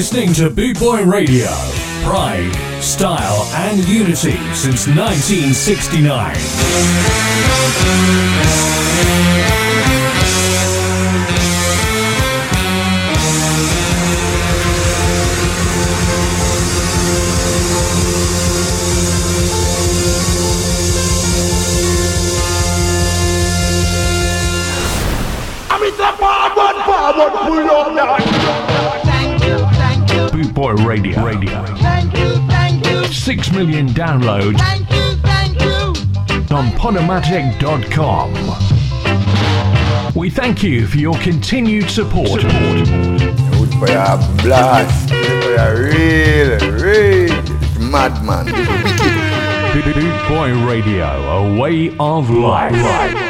listening to Boot Boy Radio. Pride, style, and unity since 1969. forward, pull up that. Radio. Radio. Thank you, thank you. Six million downloads. Thank you, thank you. On Podomatic.com. We thank you for your continued support. support. Good for your blast. Good for your real, real madman. Boot Boy Radio, a way of life. life.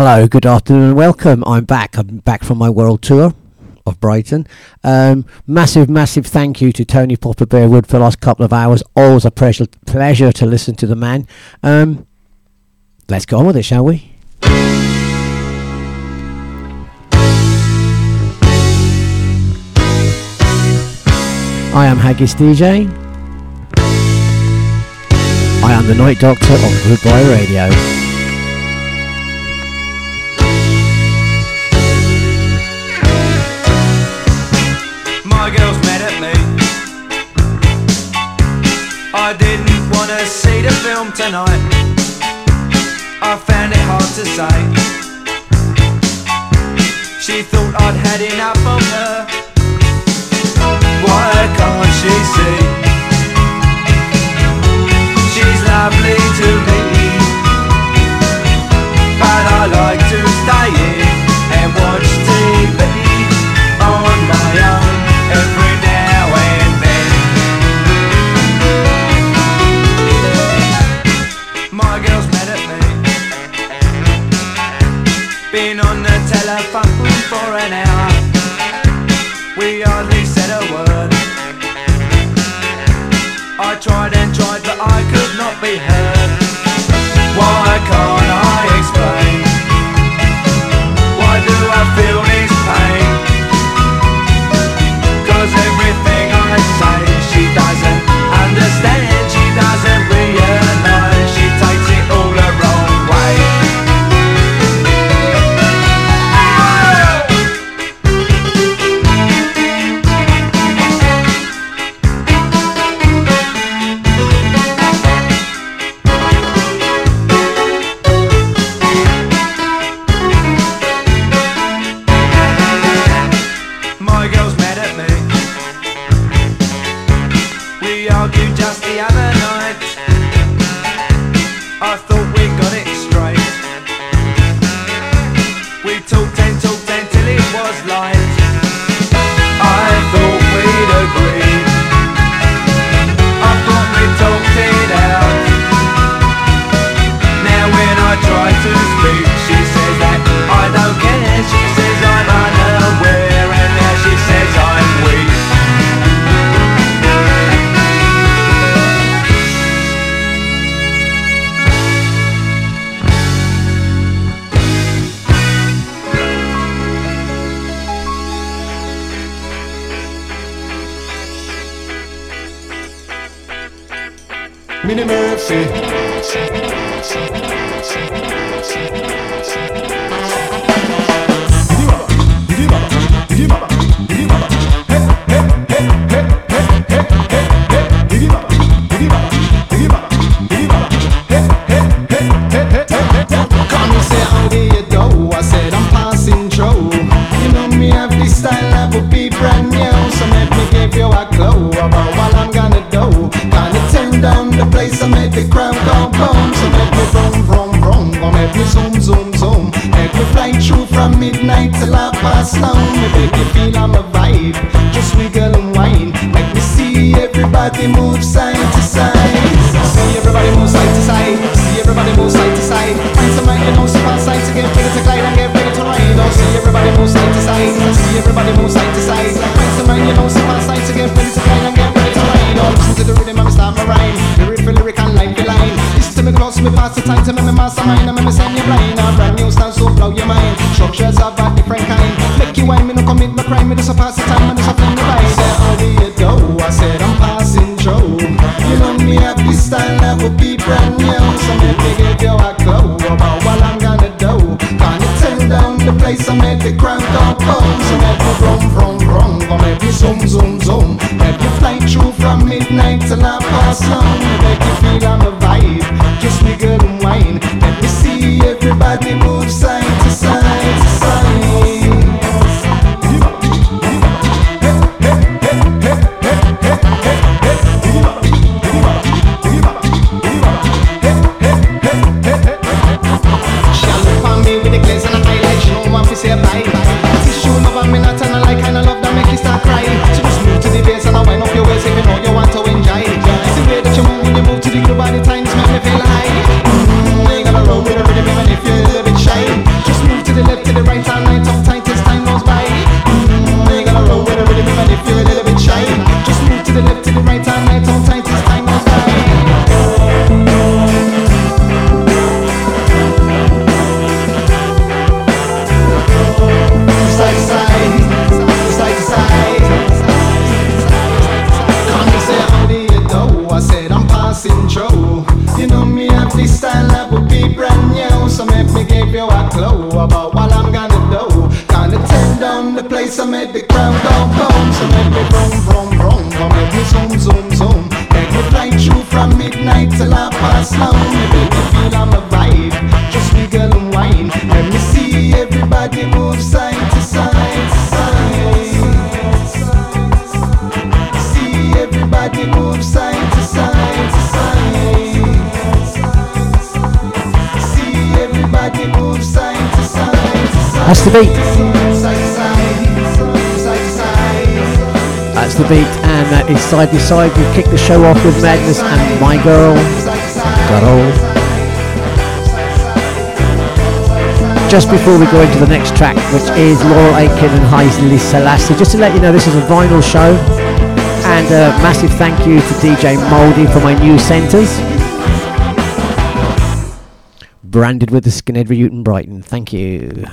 Hello, good afternoon, and welcome. I'm back. I'm back from my world tour of Brighton. Um, massive, massive thank you to Tony Popper Bearwood for the last couple of hours. Always a pleasure, pleasure to listen to the man. Um, let's go on with it, shall we? I am Haggis DJ. I am the Night Doctor of Boot Boy Radio. I didn't wanna see the film tonight. I found it hard to say. She thought I'd had enough of her. Why can't she see? She's lovely to me, but I like to argued beat. That's the beat, and that is side by side. We kick the show off with Madness and my girl, girl. Just before we go into the next track, which is Laurel Aitken and Haile Selassie, just to let you know, this is a vinyl show, and a massive thank you to DJ Moldy for my new centres branded with the skinhead in Brighton. Thank you.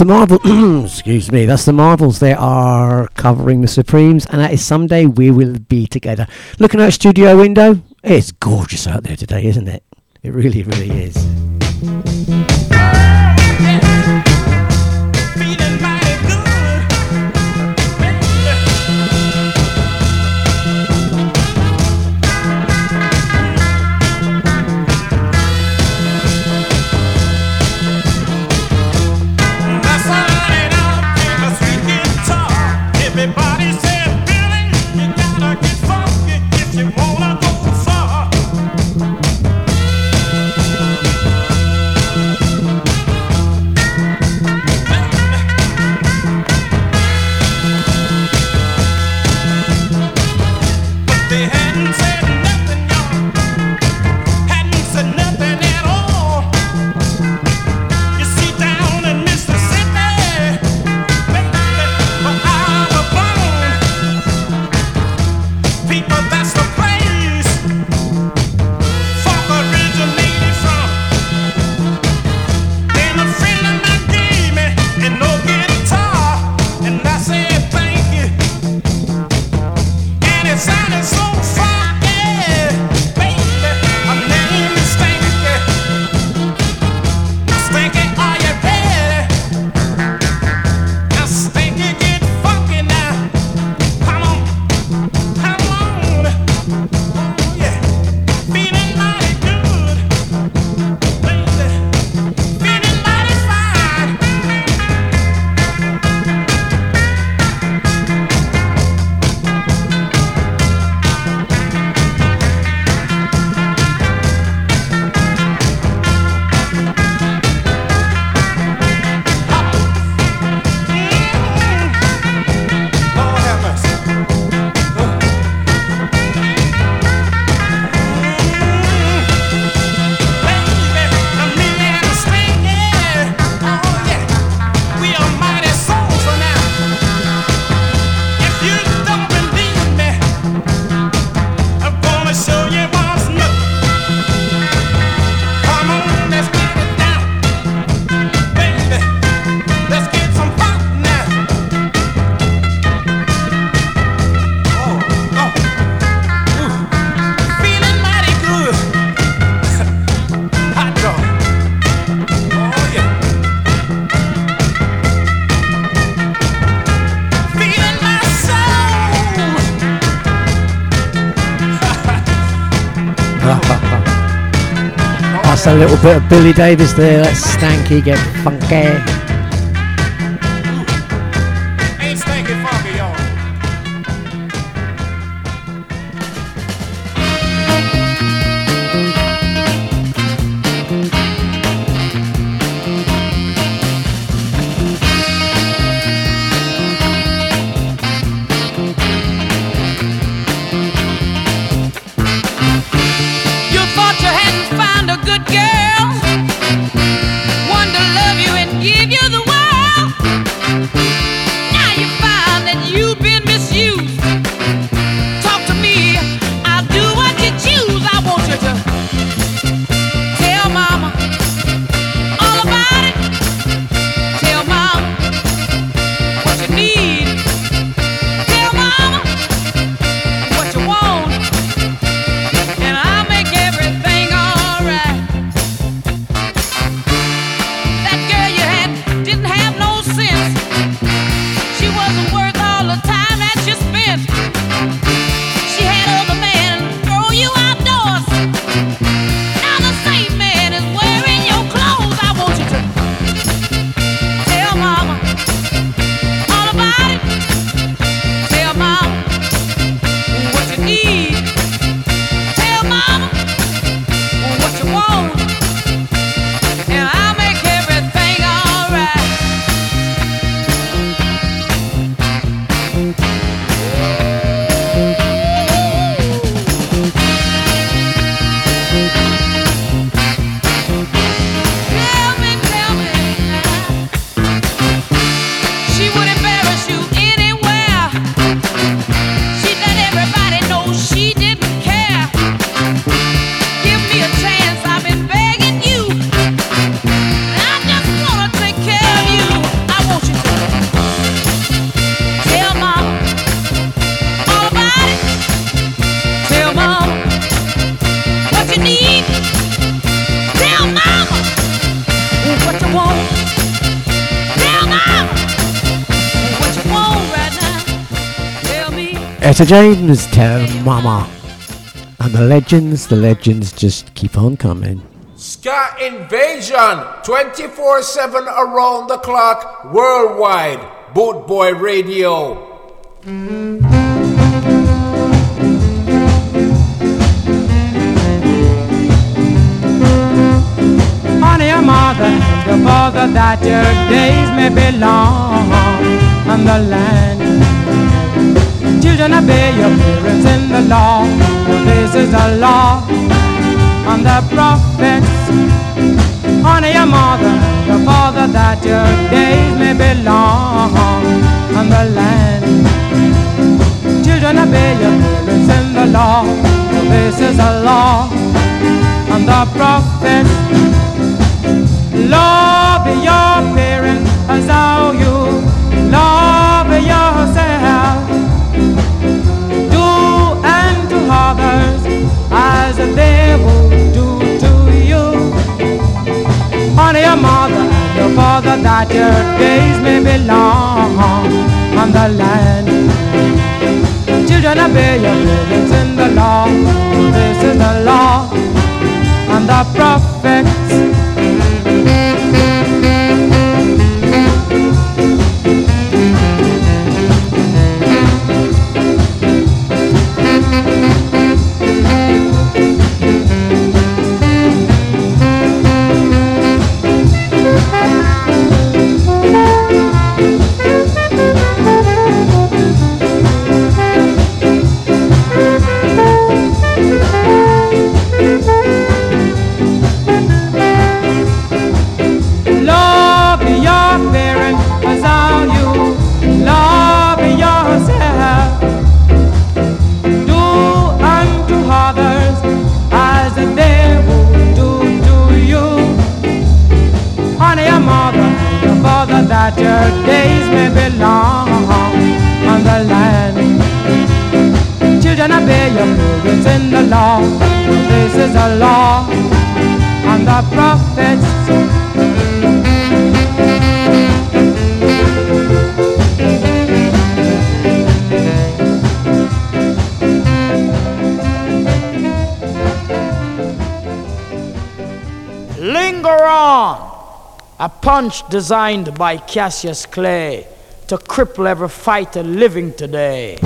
The Marvel. excuse me. That's the Marvels. They are covering the Supremes, and that is someday we will be together. Looking out studio window, it's gorgeous out there today, isn't it? It really, really is. Bit of Billy Davis there. Let Stanky get funky. Me. James, tell Mama. And the legends, the legends just keep on coming. Ska Invasion 24 7 around the clock worldwide. Boot Boy Radio. Honey, your mother and your father that your days may be long on the land. Children, obey your parents in the law, this is the law on the prophets. Honor your mother and your father that your days may be long on the land. Children, obey your parents in the law, this is the law on the prophets. Love your parents as how you as they will do to you. Honor your mother and your father that your days may be long on the land. Children obey your parents in the law. This is the law and the prophets. law, this is a law, and the prophets. Linger on, a punch designed by Cassius Clay to cripple every fighter living today.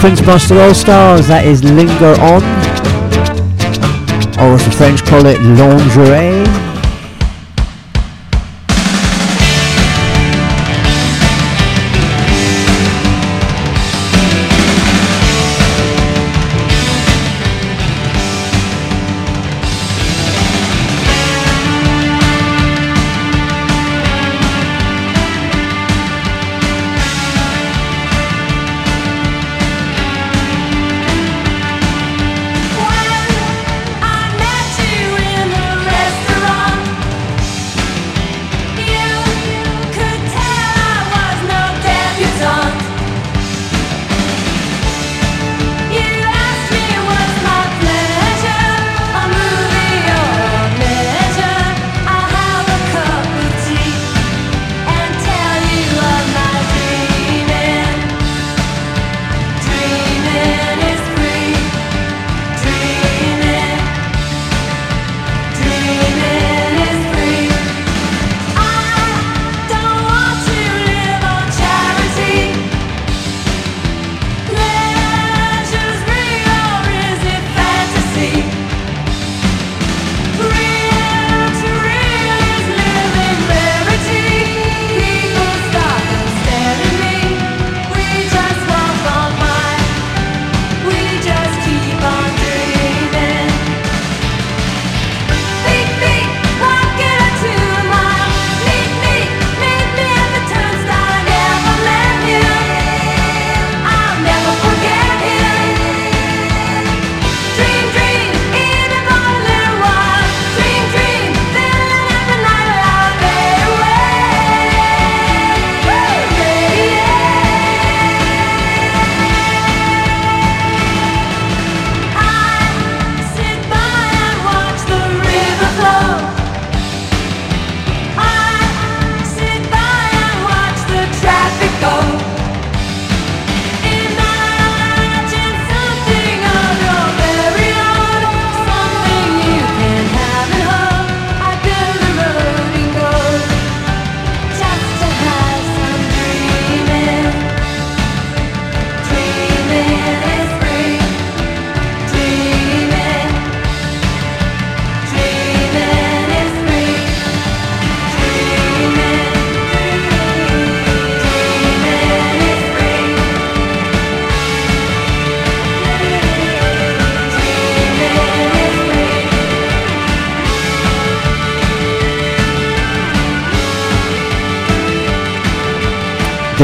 Prince Buster All Stars, that is Linger On, or as the French call it, Lingerie.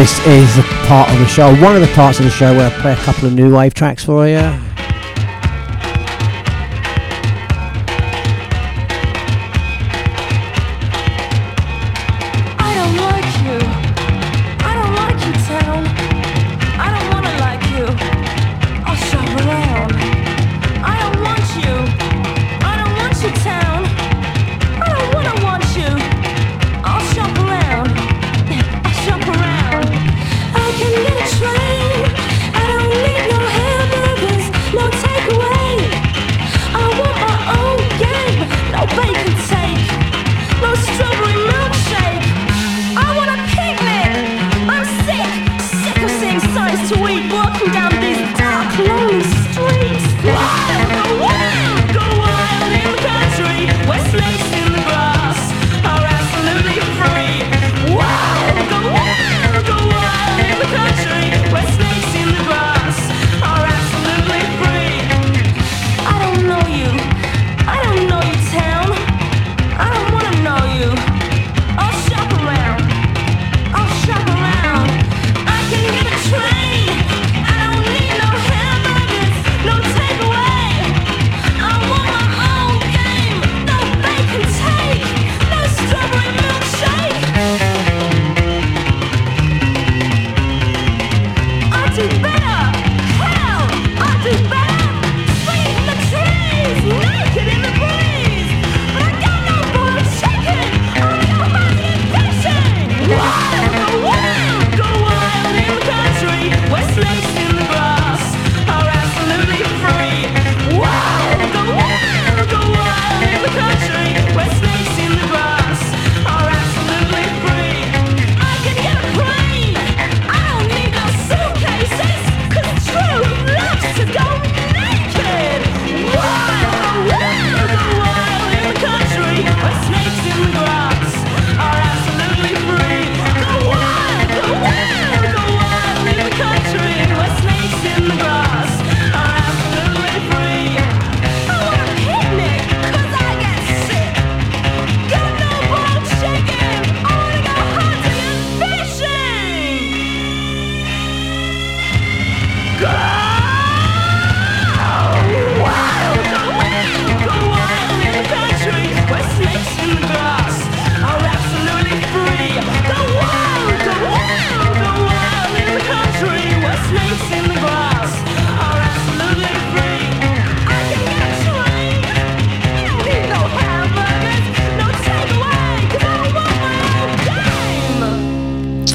this is the part of the show, one of the parts of the show where I play a couple of new wave tracks for you.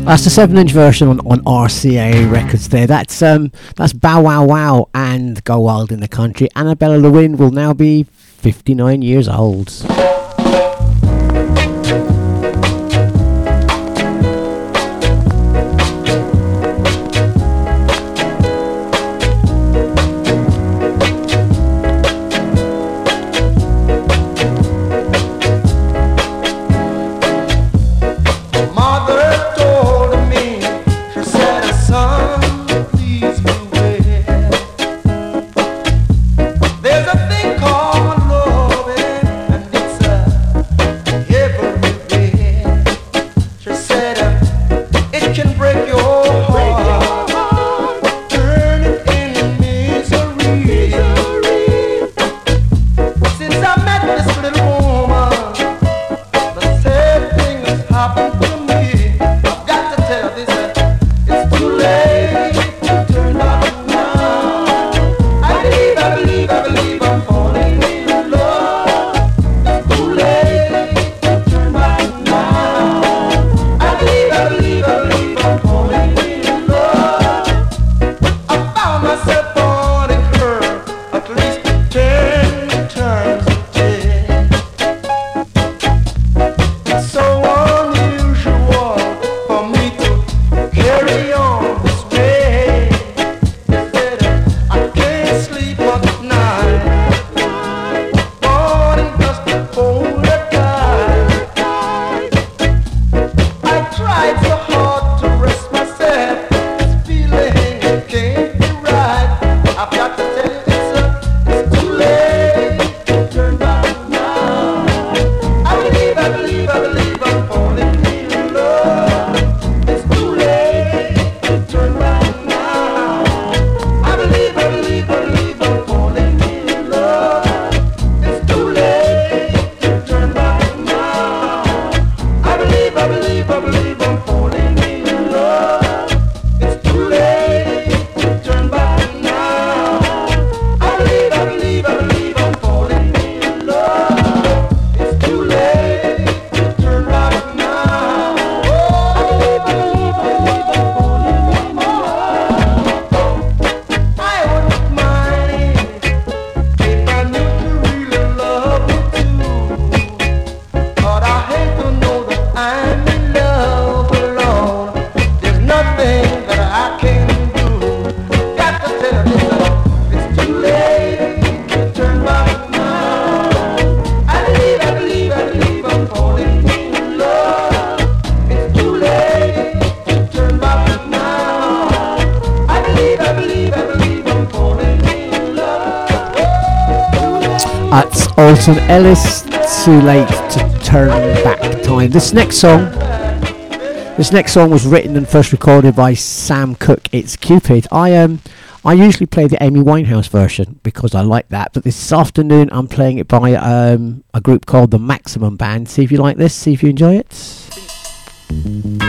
That's the seven-inch version on, on RCA Records. There, that's um, that's Bow Wow Wow and Go Wild in the Country. Annabella Lwin will now be 59 years old. Alton Too late to turn back time. This next song. This next song was written and first recorded by Sam Cooke. It's Cupid. I um I usually play the Amy Winehouse version because I like that, but this afternoon I'm playing it by um, a group called the Maximum Band. See if you like this. See if you enjoy it.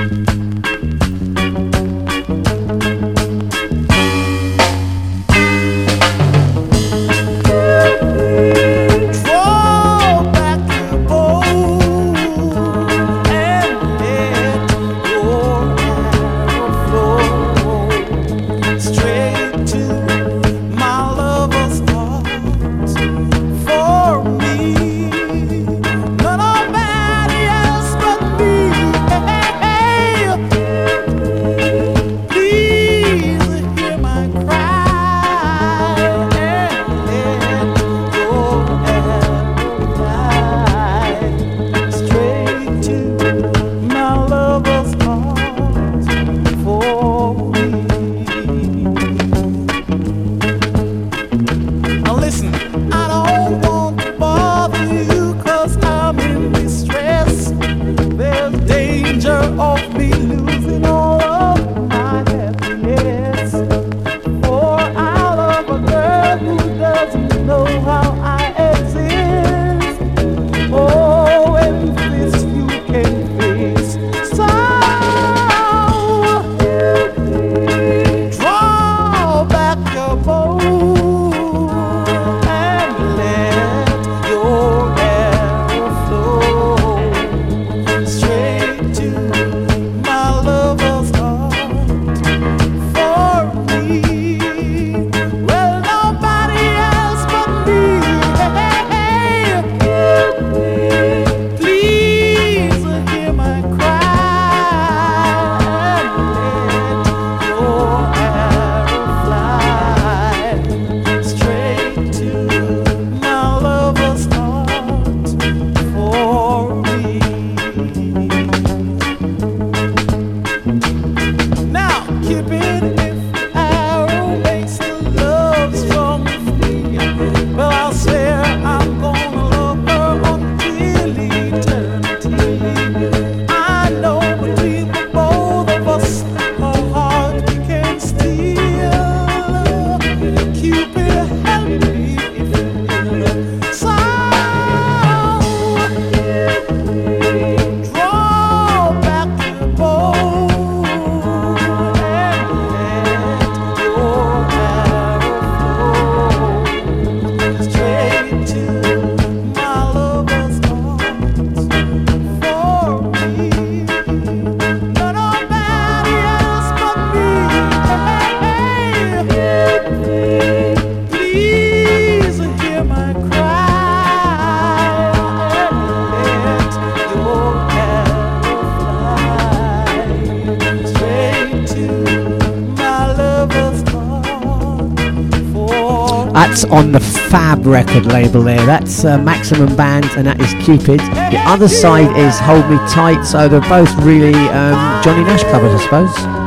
Record label there. That's uh, Maximum Band and that is Cupid. The other side is Hold Me Tight, so they're both really um, Johnny Nash covers, I suppose.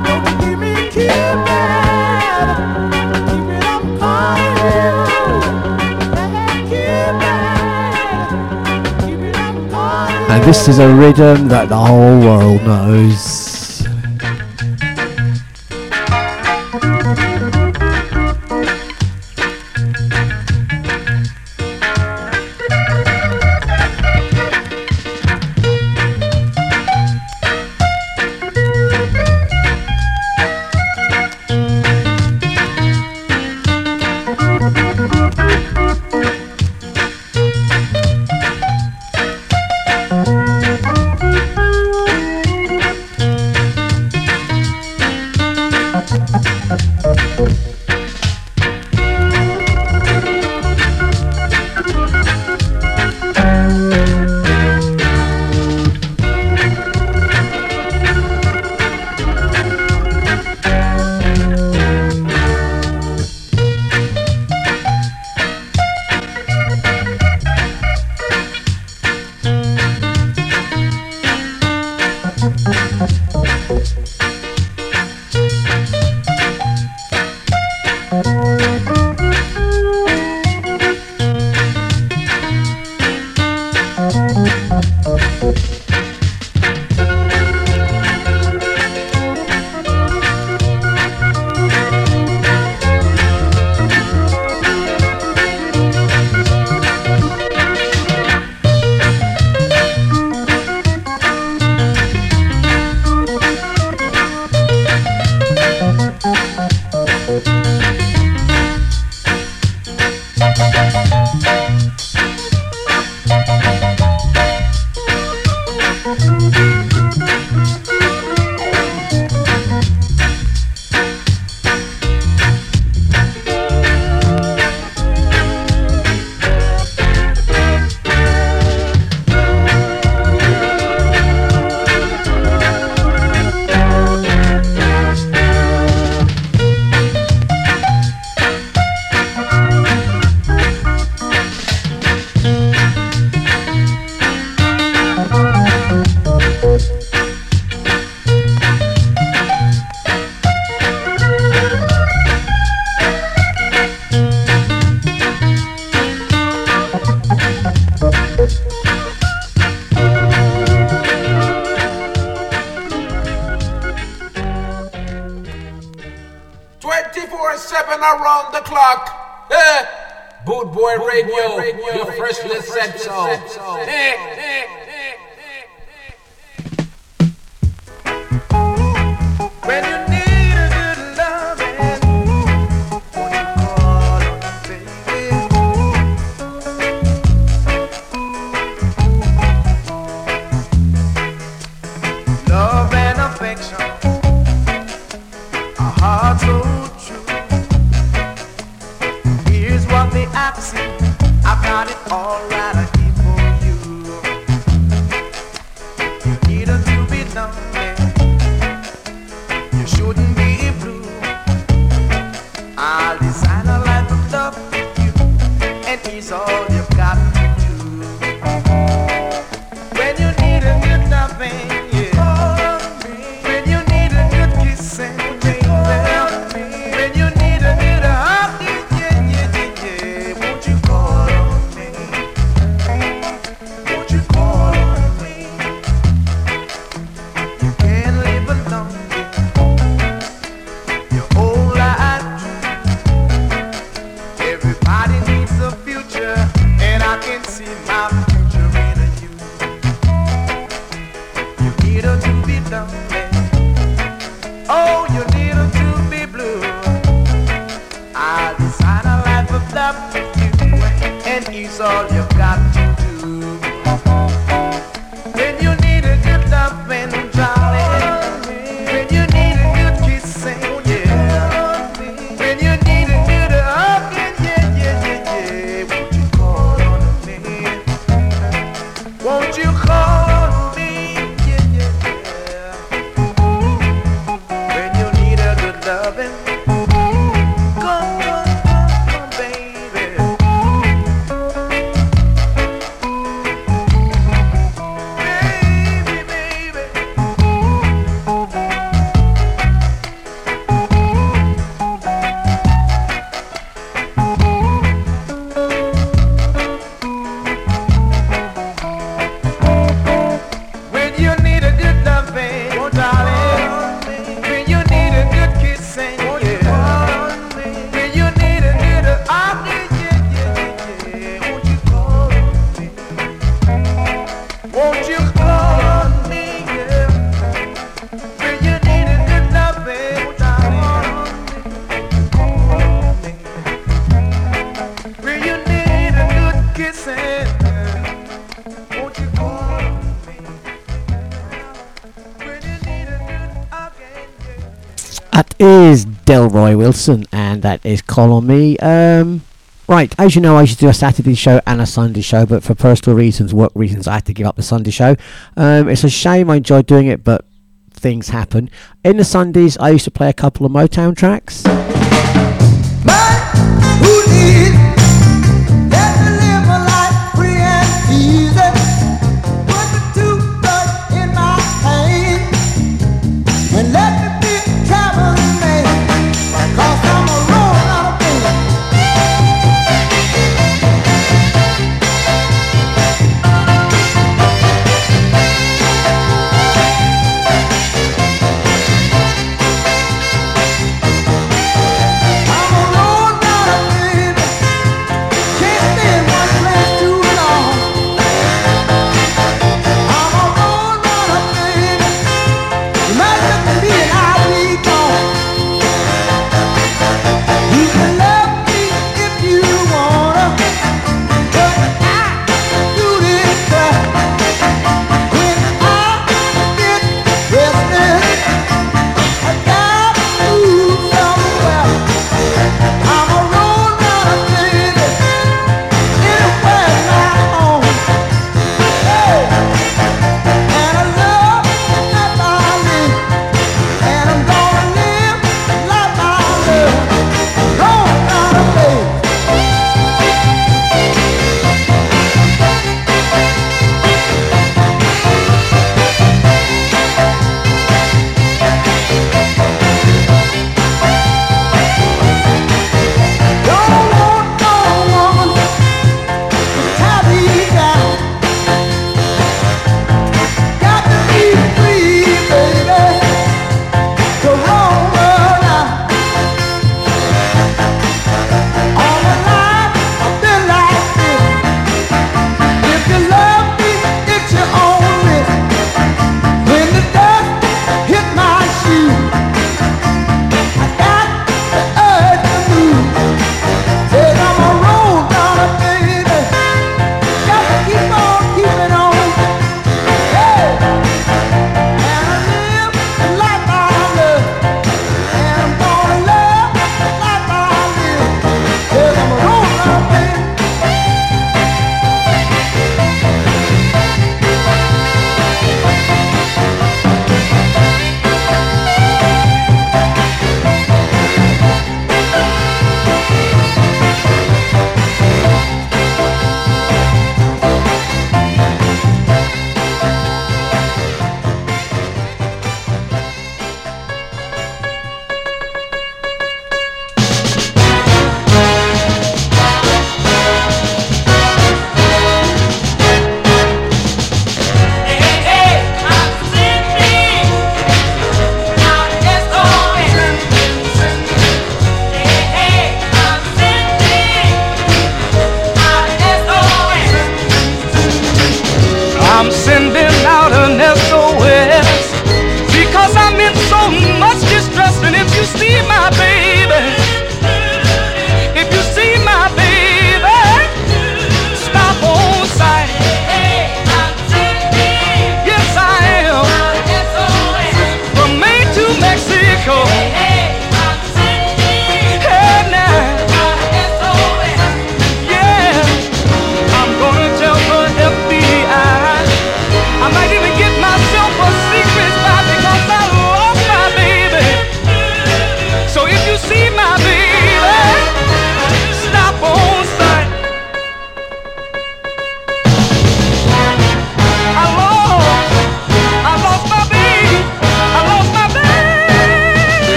And this is a rhythm that the whole world knows. your, your first reception. Hey, hey, hey, when you need Wilson, and that is Call on Me. Um, right, as you know, I used to do a Saturday show and a Sunday show, but for personal reasons, work reasons, I had to give up the Sunday show. Um, it's a shame I enjoyed doing it, but things happen. In the Sundays, I used to play a couple of Motown tracks.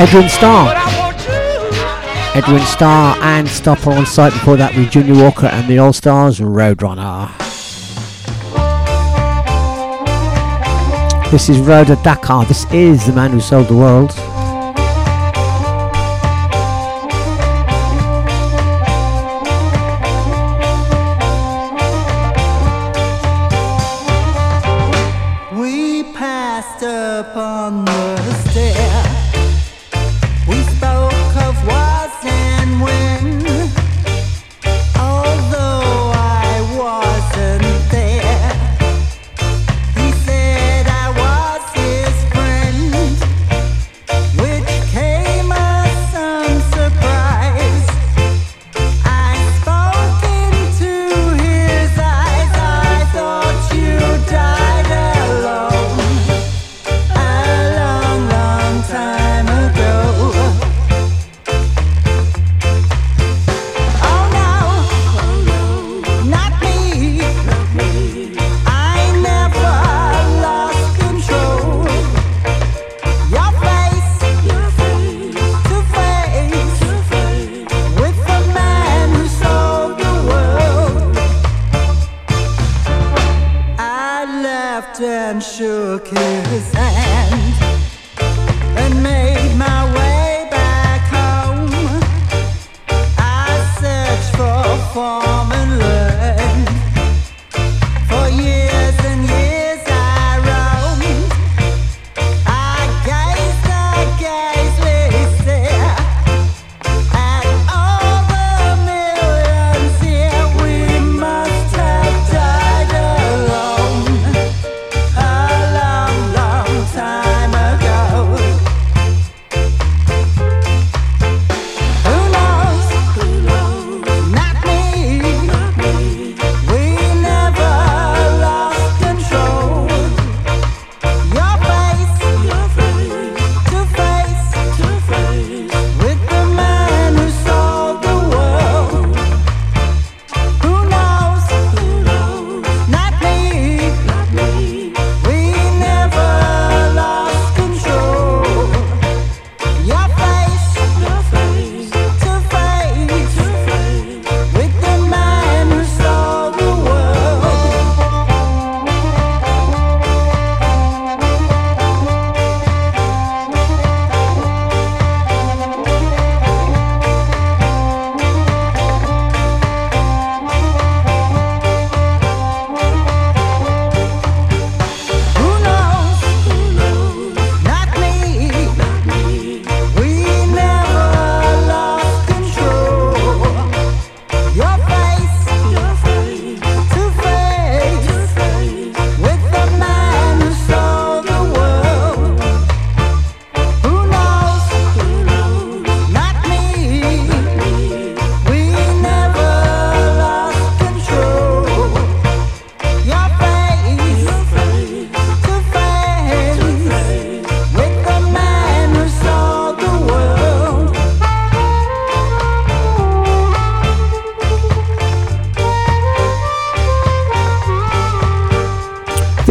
Edwin Starr. Edwin Starr and Stop Her on Sight. Before that, with Junior Walker and the All Stars Roadrunner. This is Rhoda Dakar. This is the man who sold the world.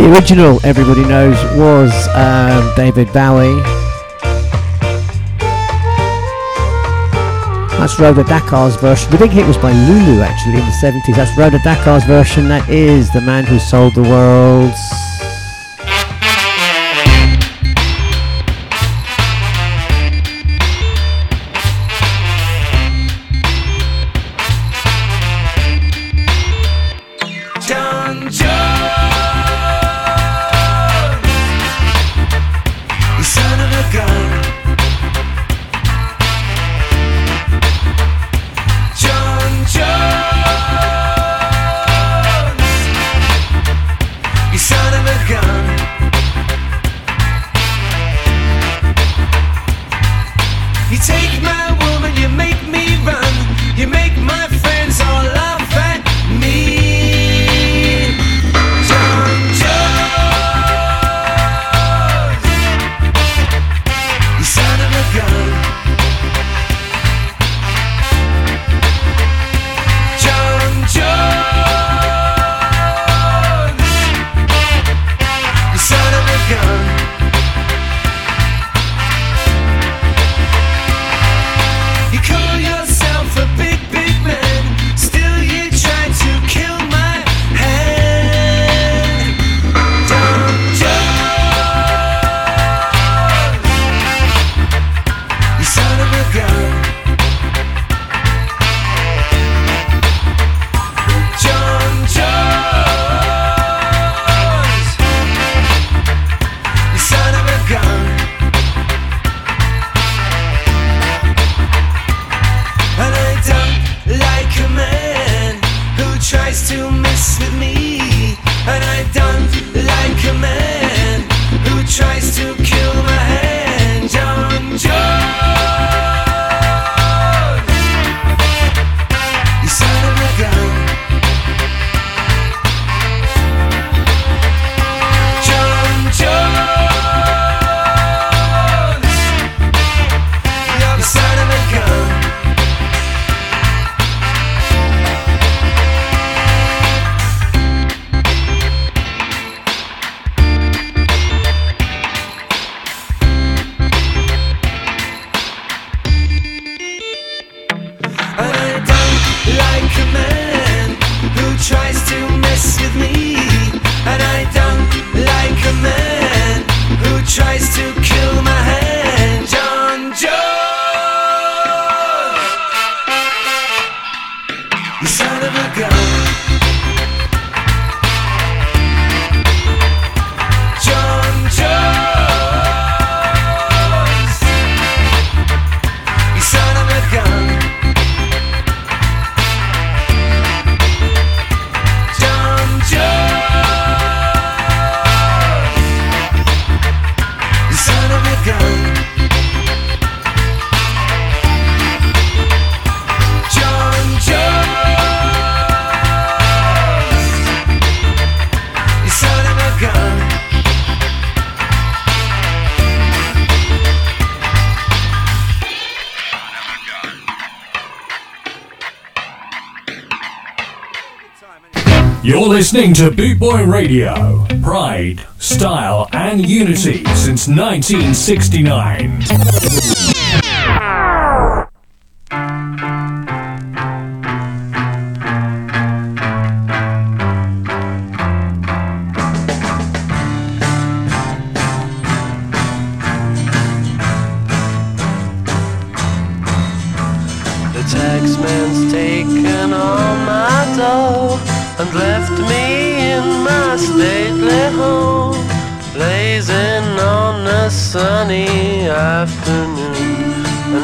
original, everybody knows, was um, David Bowie. That's Rhoda Dakar's version. The big hit was by Lulu, actually, in the 70s. That's Rhoda Dakar's version. That is The Man Who Sold the World. Listening to Boot Boy Radio. Pride, style, and unity since 1969.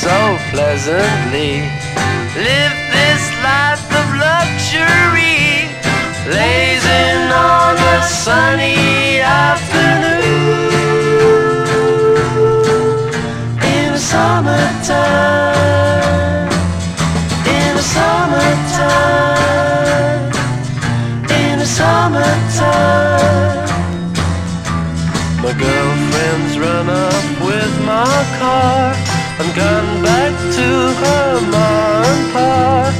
so pleasantly. Live this life of luxury. Blazing on a sunny afternoon in the summertime, in the summertime, in the summertime. My girlfriend's run off with my car and gone back to her ma and pa,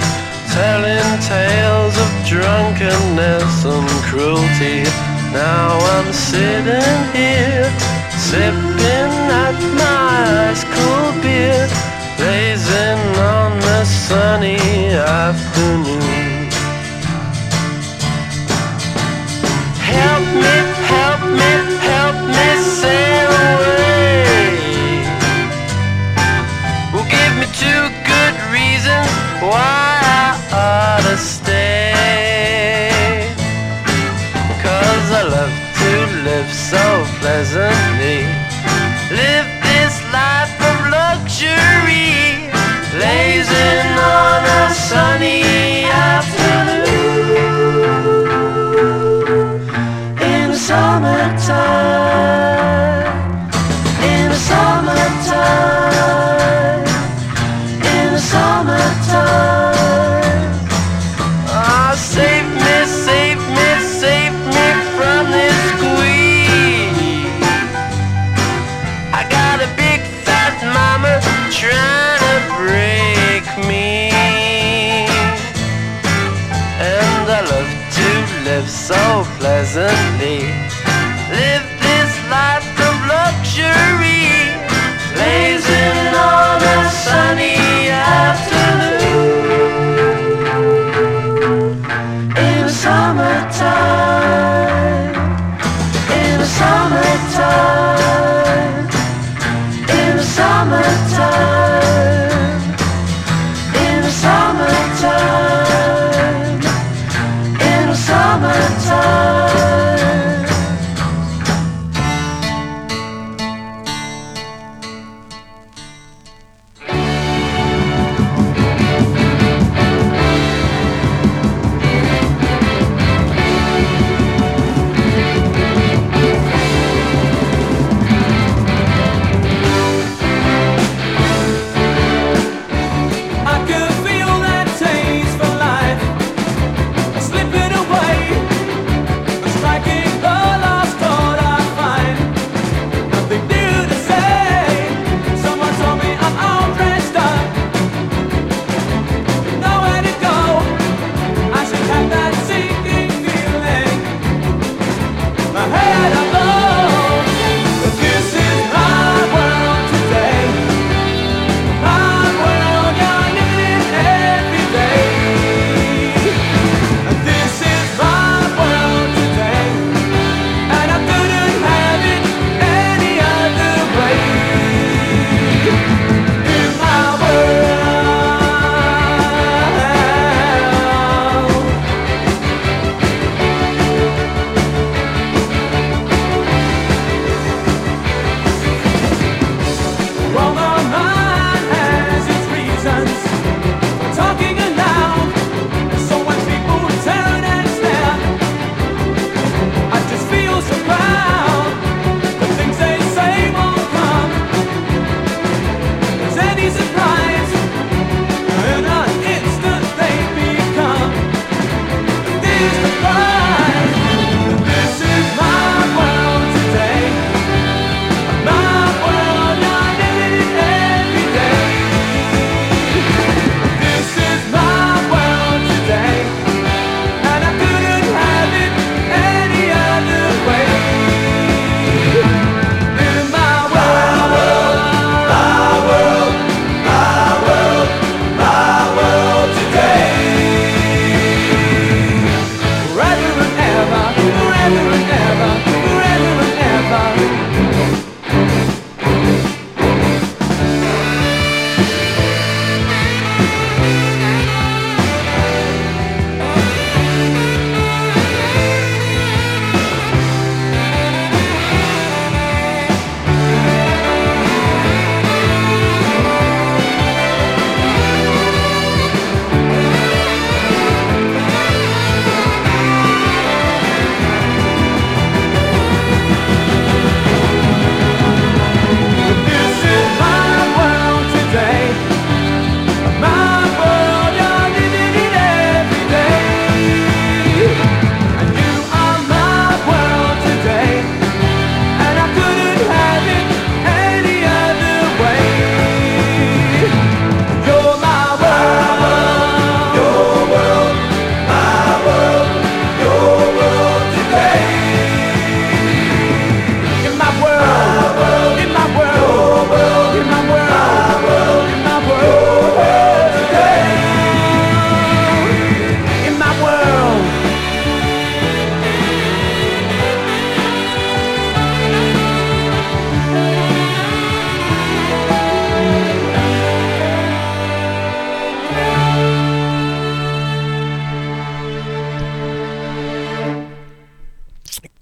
telling tales of drunkenness and cruelty. Now I'm sitting here, sipping at my ice cool beer, blazing on a sunny afternoon. Pleasantly. Live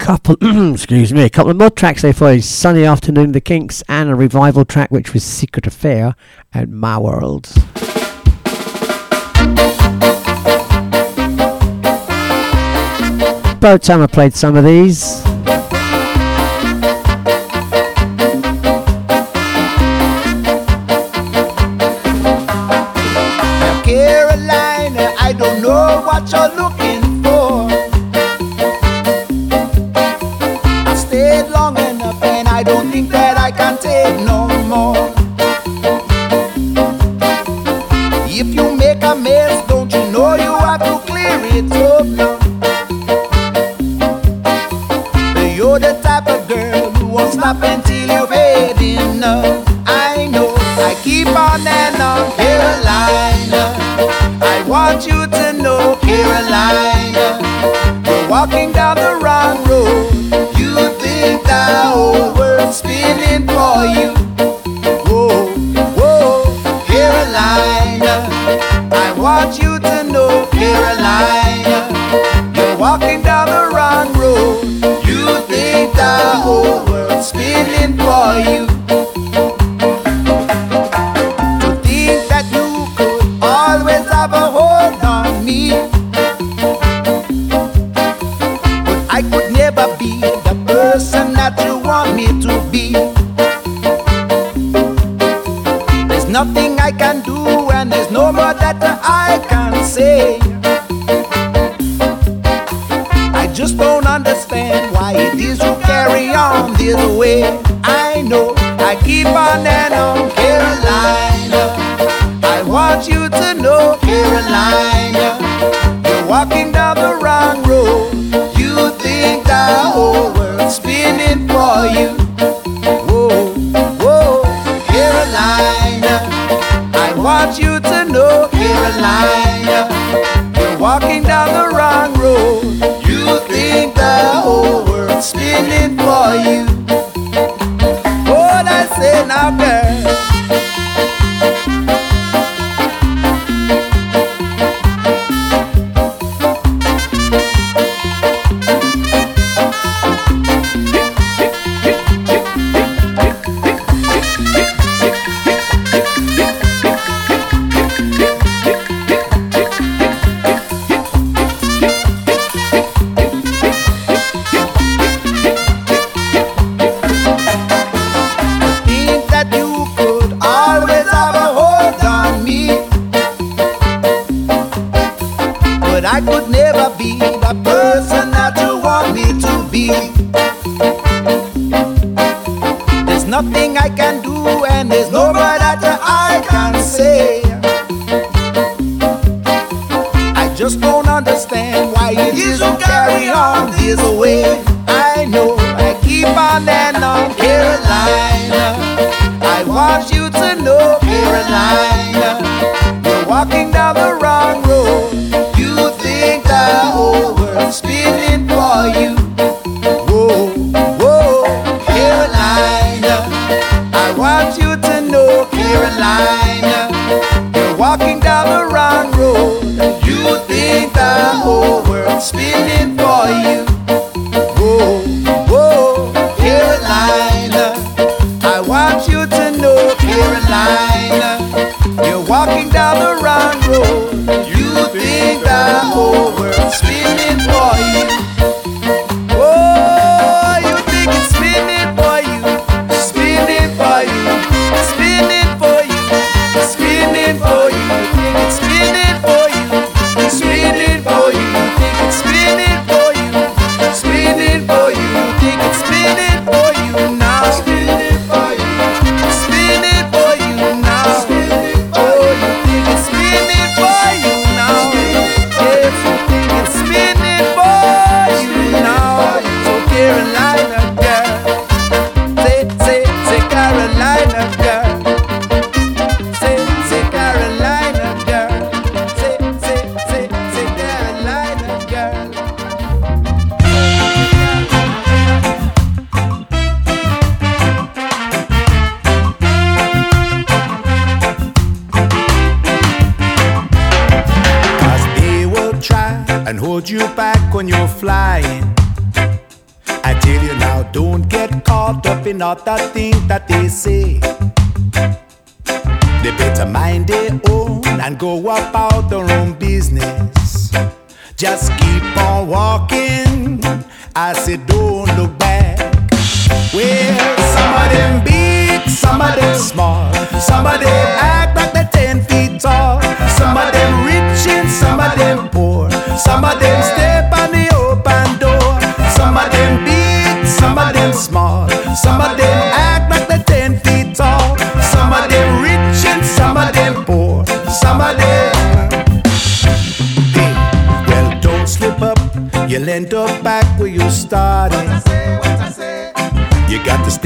couple, excuse me, a couple of more tracks they played: "Sunny Afternoon," The Kinks, and a revival track which was "Secret Affair" at My World. About time I played some of these. up until you're fading. No, I know I keep on and on, Carolina. I want you to know, Carolina. We're walking down the road.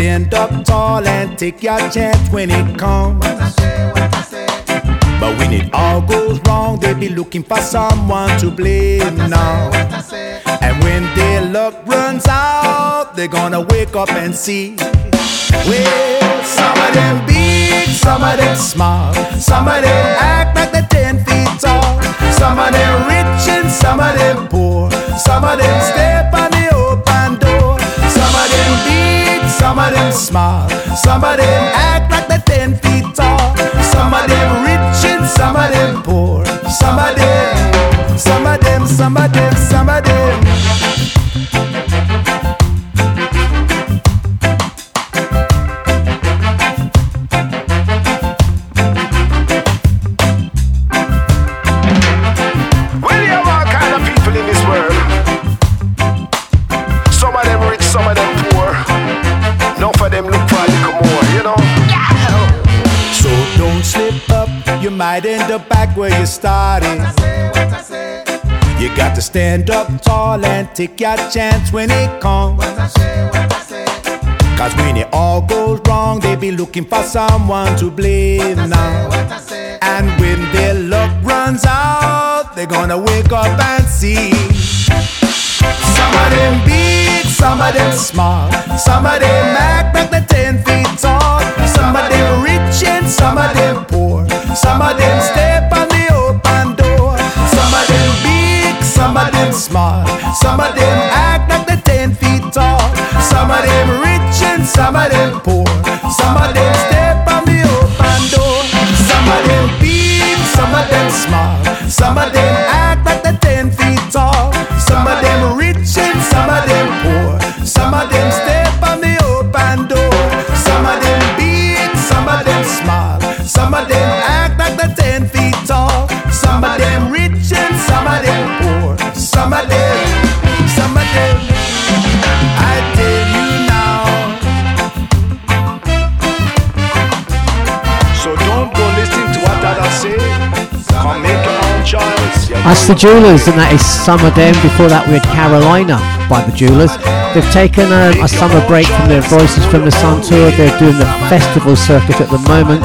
Stand up tall and take your chance when it comes. But when it all goes wrong, they be looking for someone to blame now. And when their luck runs out, they're gonna wake up and see. Well, some of them big, some of them small, some of them act like they're ten feet tall, some of them rich and some of them poor, some of them step some of them small, some of them act like they're ten feet tall, some of them rich and some of them poor, some of them, some of them, some of them, some of them. Might end up back where you started. You got to stand up tall and take your chance when it comes. Cause when it all goes wrong, they be looking for someone to blame now. And when their luck runs out, they're gonna wake up and see. Some of them big, some of them small, some of them act like they're ten feet tall, some of them rich and some of them the Jewelers, and that is some of them. Before that, we had Carolina by the Jewelers. They've taken a, a summer break from their Voices from the Sun tour. They're doing the festival circuit at the moment.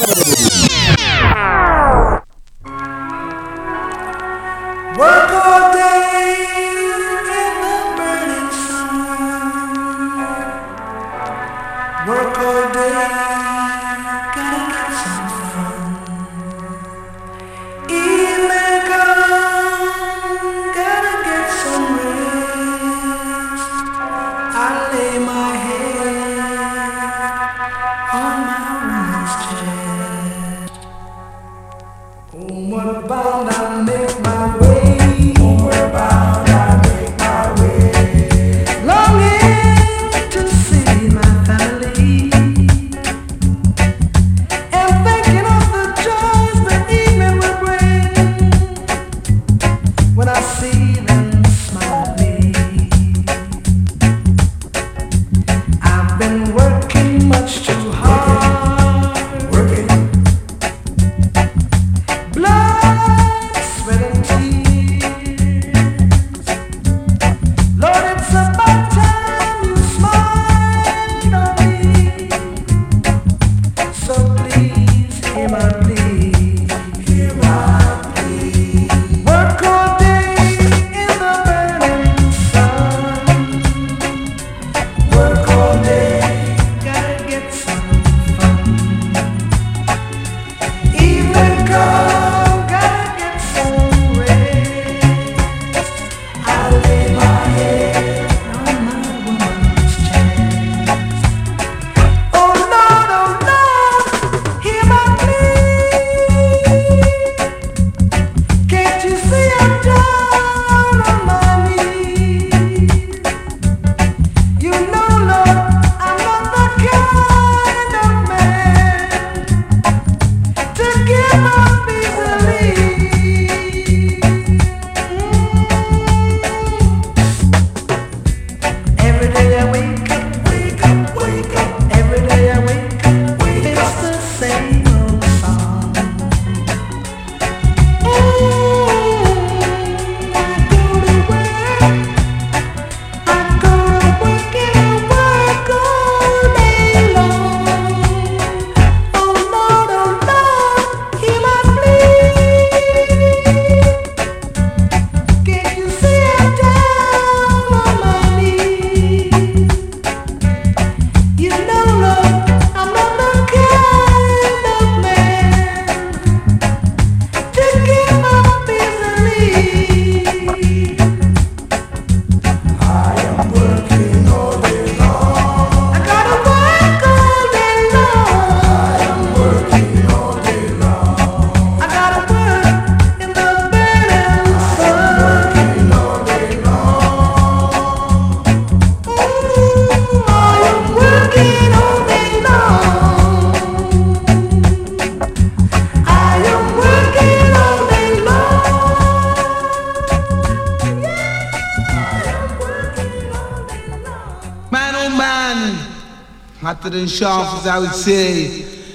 chances, I would say.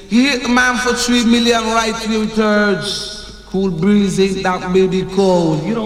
He hit the man for three million right three thirds. Cool breezy, that baby cold. You know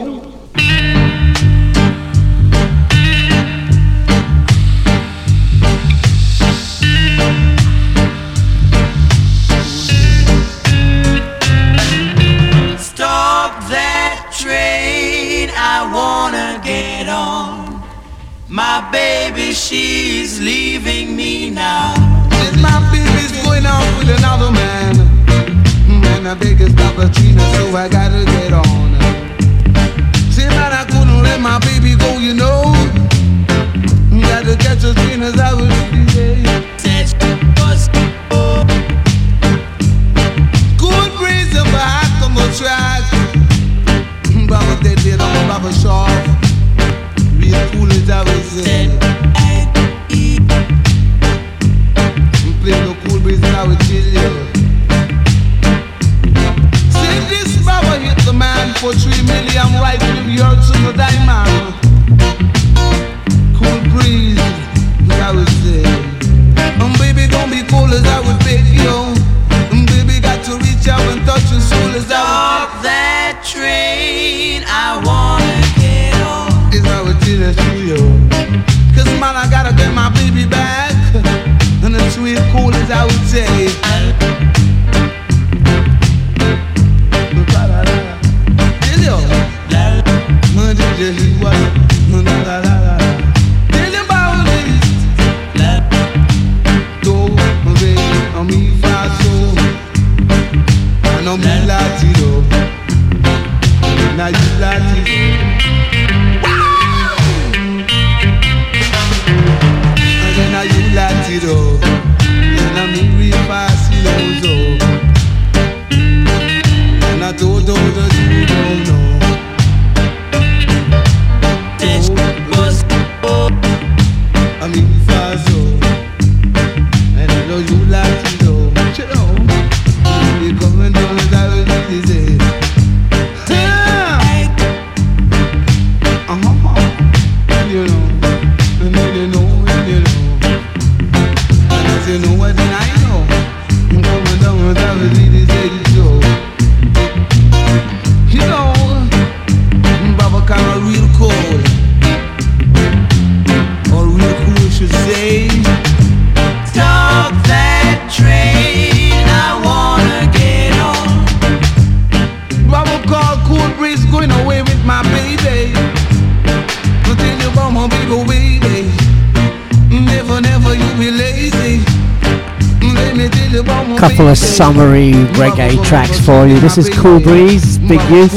couple of summery reggae tracks for you. This is Cool Breeze, Big Youth.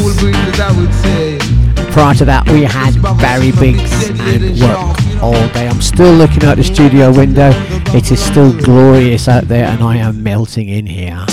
Prior to that, we had Barry Biggs and Work All Day. I'm still looking out the studio window. It is still glorious out there, and I am melting in here.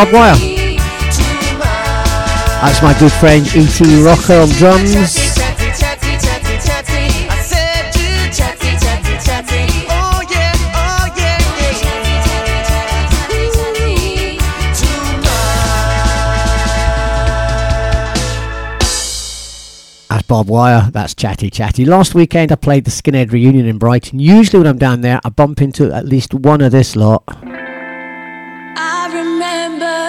Bob Wire. That's my good friend E.T. Rocker on drums. That's Bob Wire. That's Chatty Chatty. Last weekend I played the Skinhead reunion in Brighton. Usually when I'm down there, I bump into at least one of this lot. Remember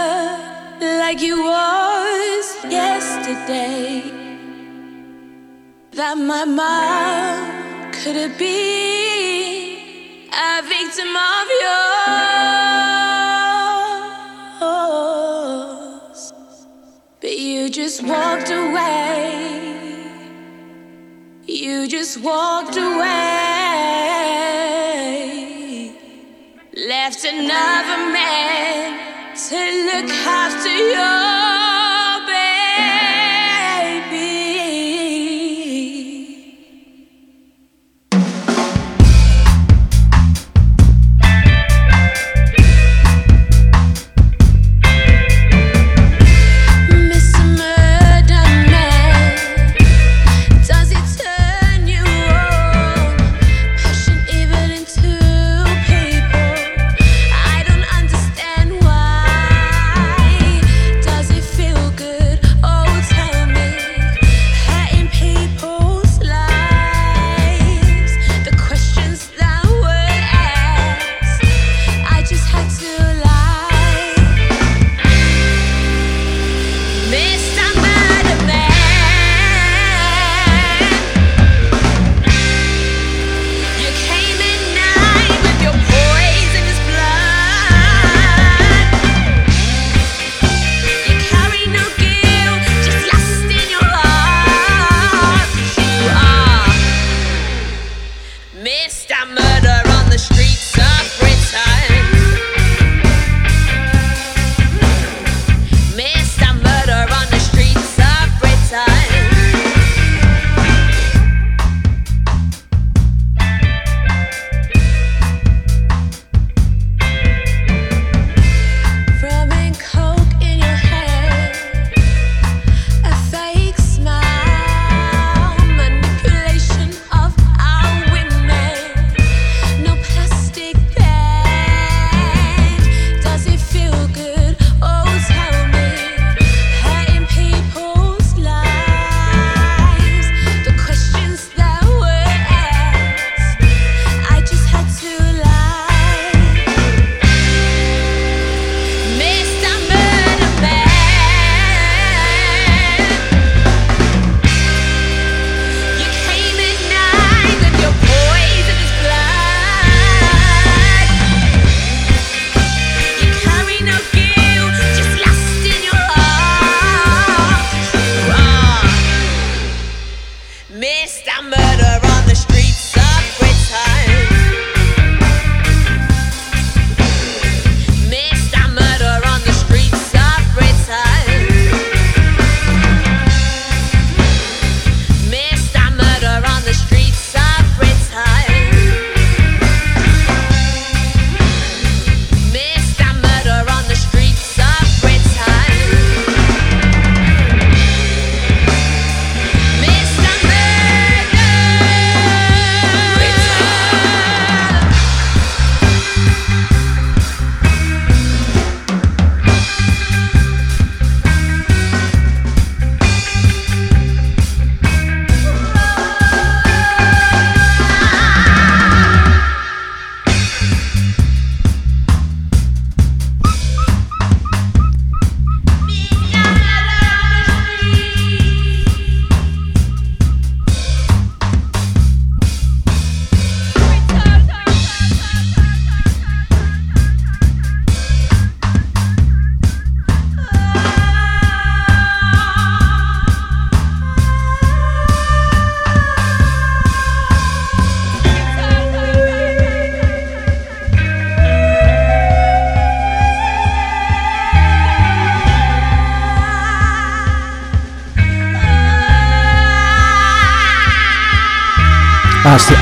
like it was yesterday. That my mom could have been a victim of yours, but you just walked away. You just walked away. Left another man to look after your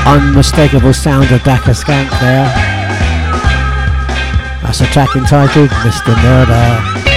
unmistakable sound of Daka Skank there. That's a track entitled Mr. Murder.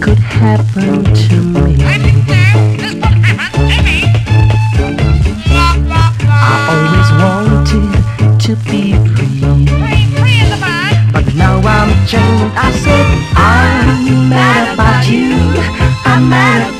Could happen to me. I always wanted to be free. But now I'm chained. I said, I'm mad about you. I'm mad about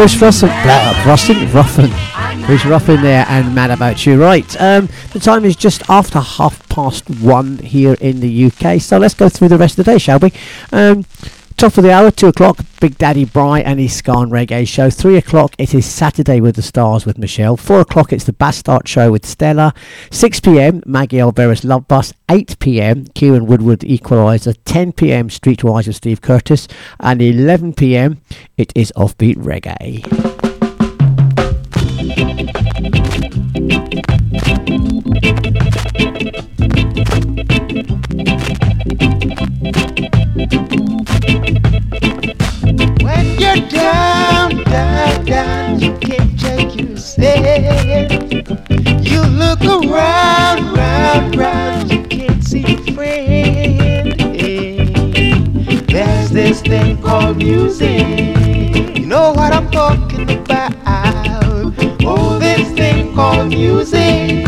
Bruce uh, Russell, Ruffin, Bruce Ruffin there, and Mad About You. Right, um, the time is just after half past one here in the UK, so let's go through the rest of the day, shall we? Um, top of the hour, two o'clock, Big Daddy Bry and his Ska and Reggae show. Three o'clock, it is Saturday with the Stars with Michelle. Four o'clock, it's the Bastard show with Stella. Six pm, Maggie Alvera's Love Bus. Eight pm, Kieran Woodward Equalizer. Ten pm, Streetwise with Steve Curtis. And eleven pm, it is Offbeat Reggae. You're down, down, down, you can't take yourself. You look around, round, round, you can't see a friend. Hey, There's this thing called music. You know what I'm talking about? Oh, this thing called music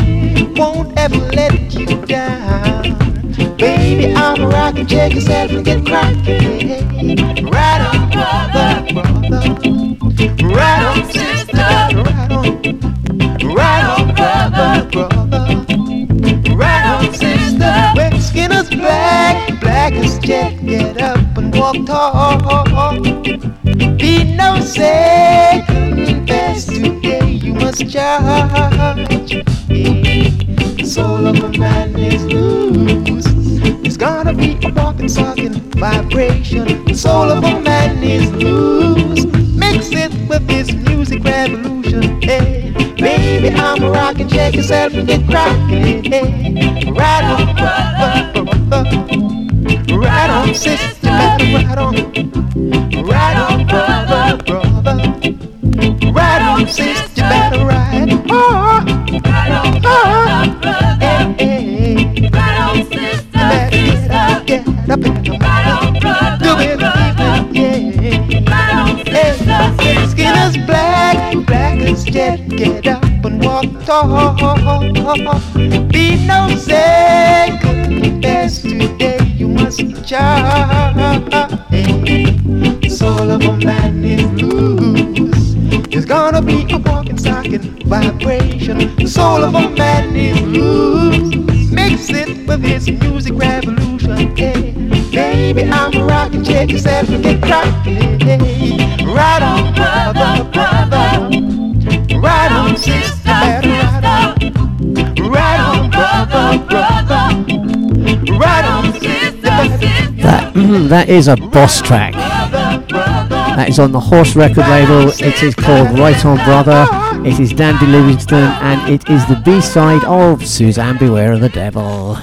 won't ever let you down. check yourself and get cracking. Right on, brother, brother. Right on, sister. Right on. Right on, brother, brother. Right on, sister. When skin is black, black as jet. Get up and walk tall. Be no second best today. You must charge. The soul of a man is loose. A walking, talking vibration. The soul of a man is loose. Mix it with this music revolution. Hey, baby, I'm a rockin'. Check yourself and get crackin'. Hey, right on, brother, brother. Right on, sister, right on. Right on, brother, brother. Right on, sister, the yeah. Skin is black, black jet. Get up and walk tall. Be no second best today. You must charge. Soul of a man is loose. There's gonna be a walking, stocking vibration. The soul of a man is loose. Mix it with his music revolution. Hey, baby, I'm a rockin'. Check yourself and get crackin'. Right on, brother, brother. Right on, sister, right. Right on, brother, brother. Right on, sister. That mm, that is a boss track. That is on the Horse record label. It is called Right On Brother. It is Dandy Livingstone and it is the B side of Suzanne Beware of the Devil.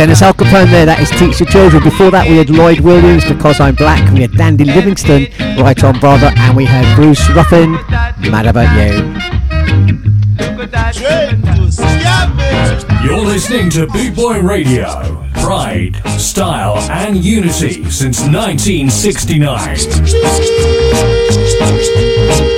Dennis Alcapone there, that is Teach the Children. Before that we had Lloyd Williams, Because I'm Black, we had Dandy Livingstone, Right On Brother, and we had Bruce Ruffin, Mad About You. You're listening to Boot Boy Radio. Pride, style and unity since 1969.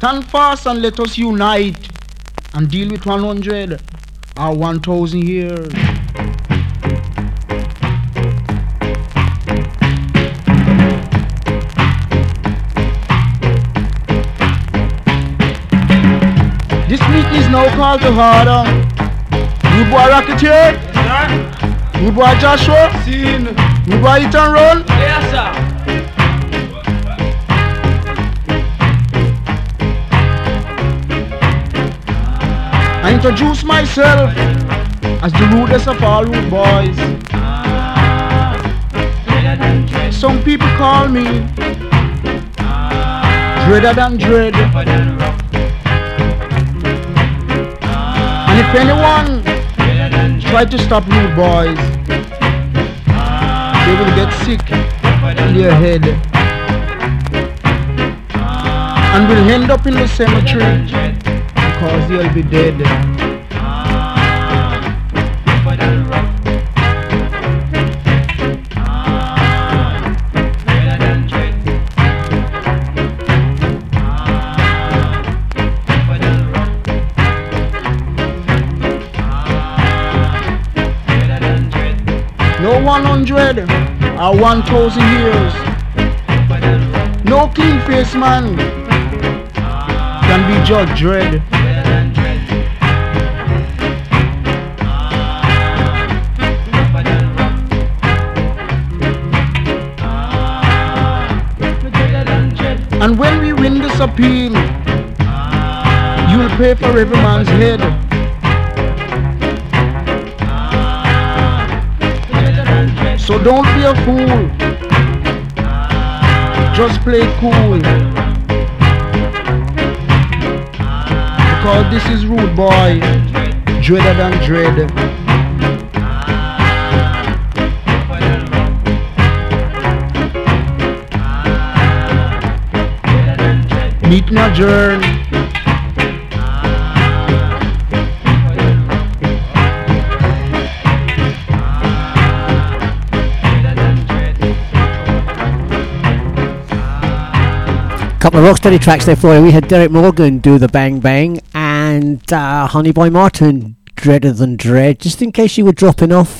Stand fast and let us unite and deal with 100 or 1,000 years. This meeting is now called to order. You boy Rocketeer? Yes. You boy Joshua? Seen. You boy Ethan Run? Yes, sir. I introduce myself as the rudest of all rude boys. Some people call me Dreader than Dread. And if anyone try to stop rude boys, they will get sick in their head and will end up in the cemetery cause you'll be dead. No 100 or 1000 years. No clean face man can be judged dread. And when we win this appeal, you'll pay for every man's head. So don't be a fool. Just play cool. Because this is rude boy. Dreader than dread. meet my adjourn. Couple of rock steady tracks there for you. We had Derrick Morgan do the Bang Bang and uh, Honey Boy Martin, Dreader Than Dread, just in case you were dropping off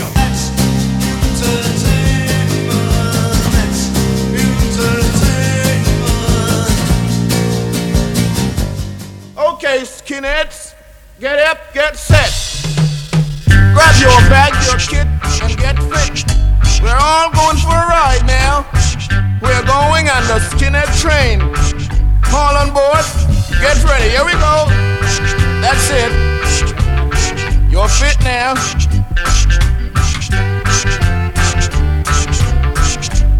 Board, get ready. Here we go. That's it. You're fit now.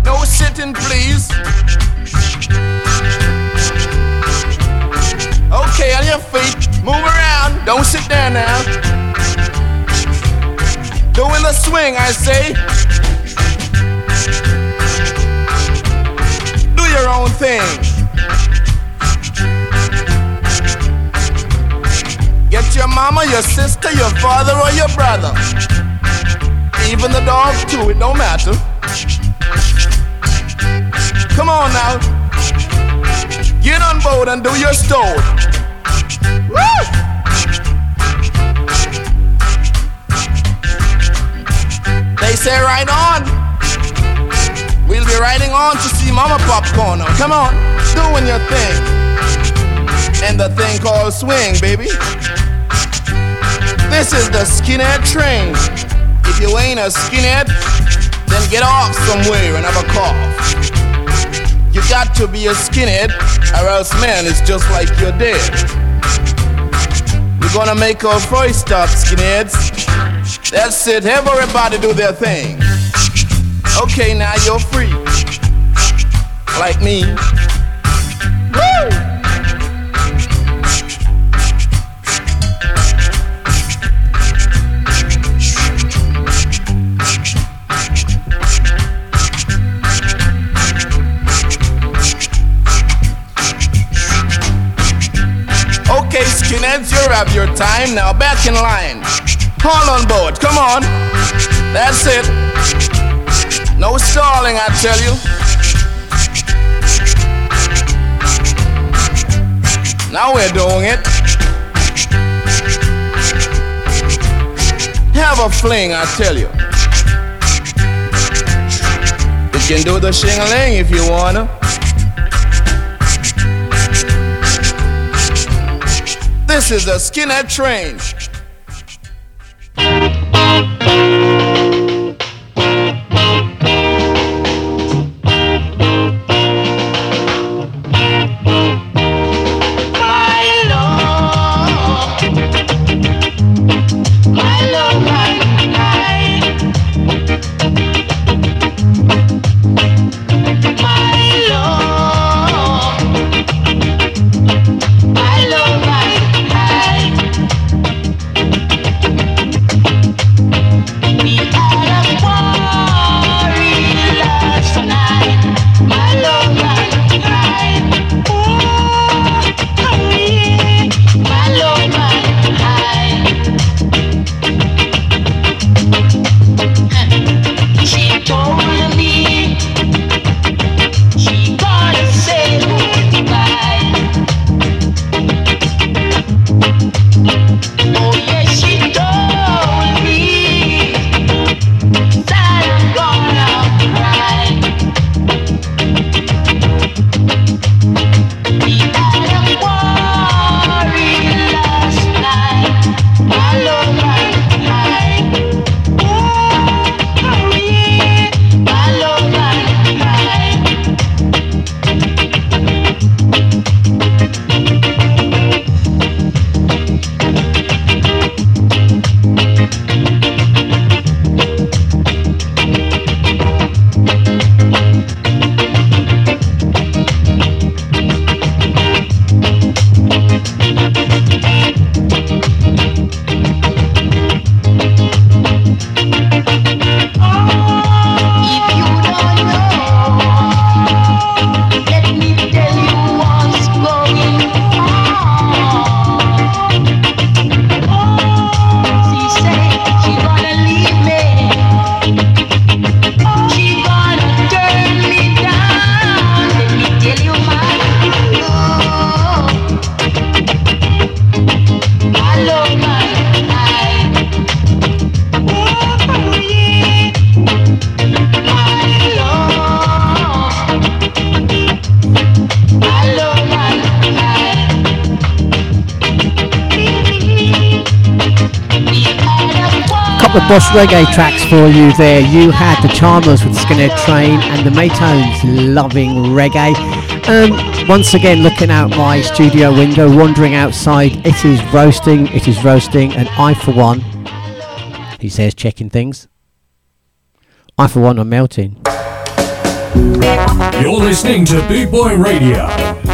No sitting, please. Okay, on your feet. Move around. Don't sit down now. Doing the swing, I say. Do your own thing. Your mama, your sister, your father, or your brother. Even the dog, too, it don't matter. Come on now. Get on board and do your stove. Woo! They say right on. We'll be riding on to see Mama Popcorn. Come on, doing your thing. And the thing called swing, baby. This is the skinhead train. If you ain't a skinhead, then get off somewhere and have a cough. You got to be a skinhead, or else, man, it's just like you're dead. We're gonna make our voice stop, skinheads. That's it, everybody do their thing. Okay, now you're free. Like me. Have your time. Now back in line. All on board, come on. That's it. No stalling, I tell you. Now we're doing it. Have a fling, I tell you. You can do the shingling if you wanna. This is a skinhead train. Boss Reggae tracks for you there. You had the Charmers with Skinhead Train and the Maytones loving reggae. Um, once again, looking out my studio window, wandering outside, it is roasting, it is roasting, and I, for one, he says, checking things. I, for one, am melting. You're listening to Boot Boy Radio.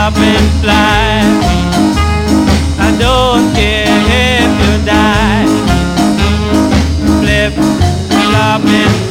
flop, and fly. I don't care if you die. Flip, flop, and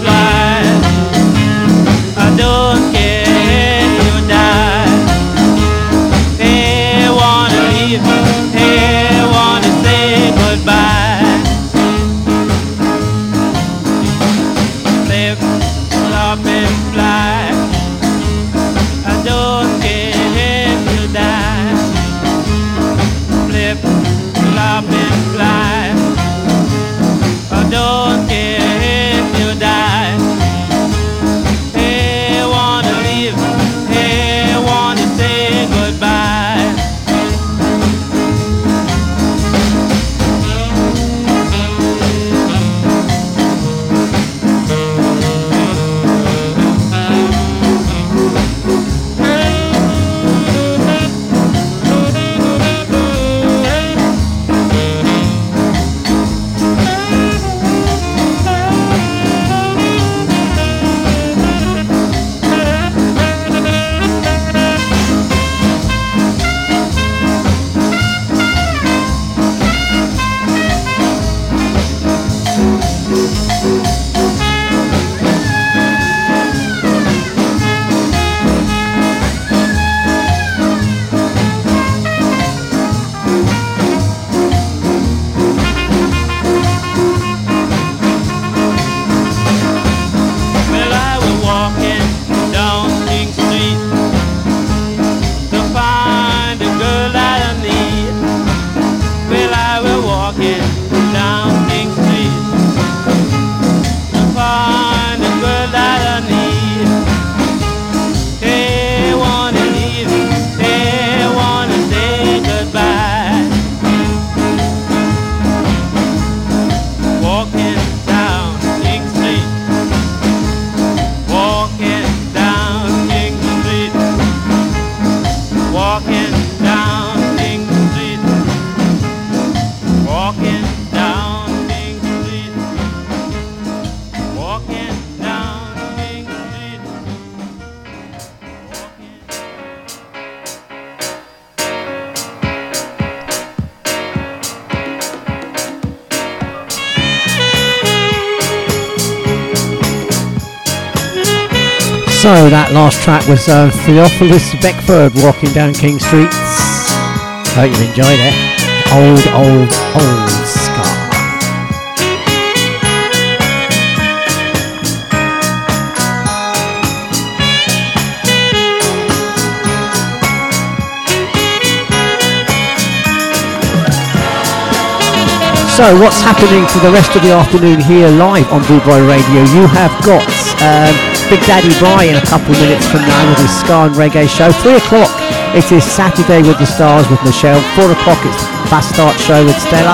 track was uh, Theophilus Beckford walking down King Street. Hope you've enjoyed it. Old, old, old ska. So what's happening for the rest of the afternoon here live on Boot Boy Radio? You have got um, Big Daddy Brian in a couple of minutes from now with his Ska and Reggae show. Three o'clock it is Saturday with the Stars with Michelle. Four o'clock it's Fast Start show with Stella.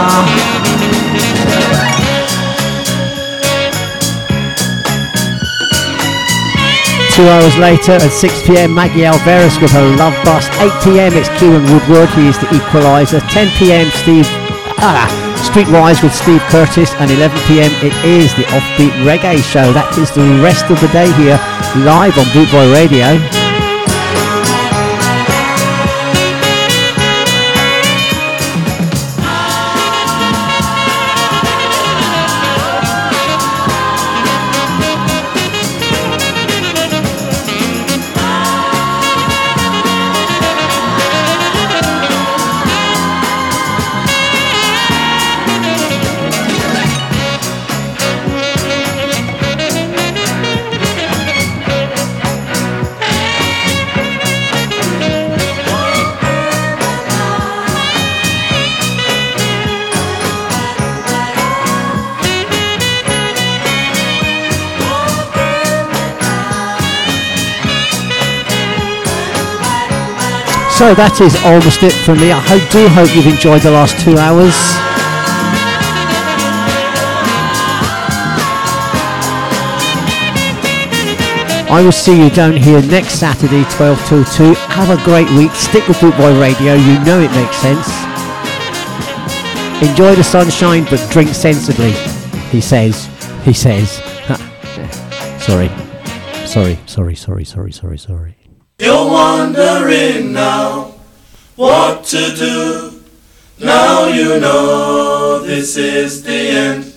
Two hours later at 6pm, Maggie Alvarez with her Love Bus. 8pm, it's Kieran Woodward, he is the equaliser. 10pm, Steve ah, Streetwise with Steve Curtis. And 11pm, it is the Offbeat Reggae Show. That is the rest of the day here, live on Boot Boy Radio. So that is almost it from me. I hope, do hope you've enjoyed the last two hours. I will see you down here next Saturday, 12 till 2. Have a great week. Stick with Bootboy Radio. You know it makes sense. Enjoy the sunshine, but drink sensibly. He says. He says. sorry. Sorry, sorry, sorry, sorry, sorry, sorry. You're wondering now what to do. Now you know this is the end.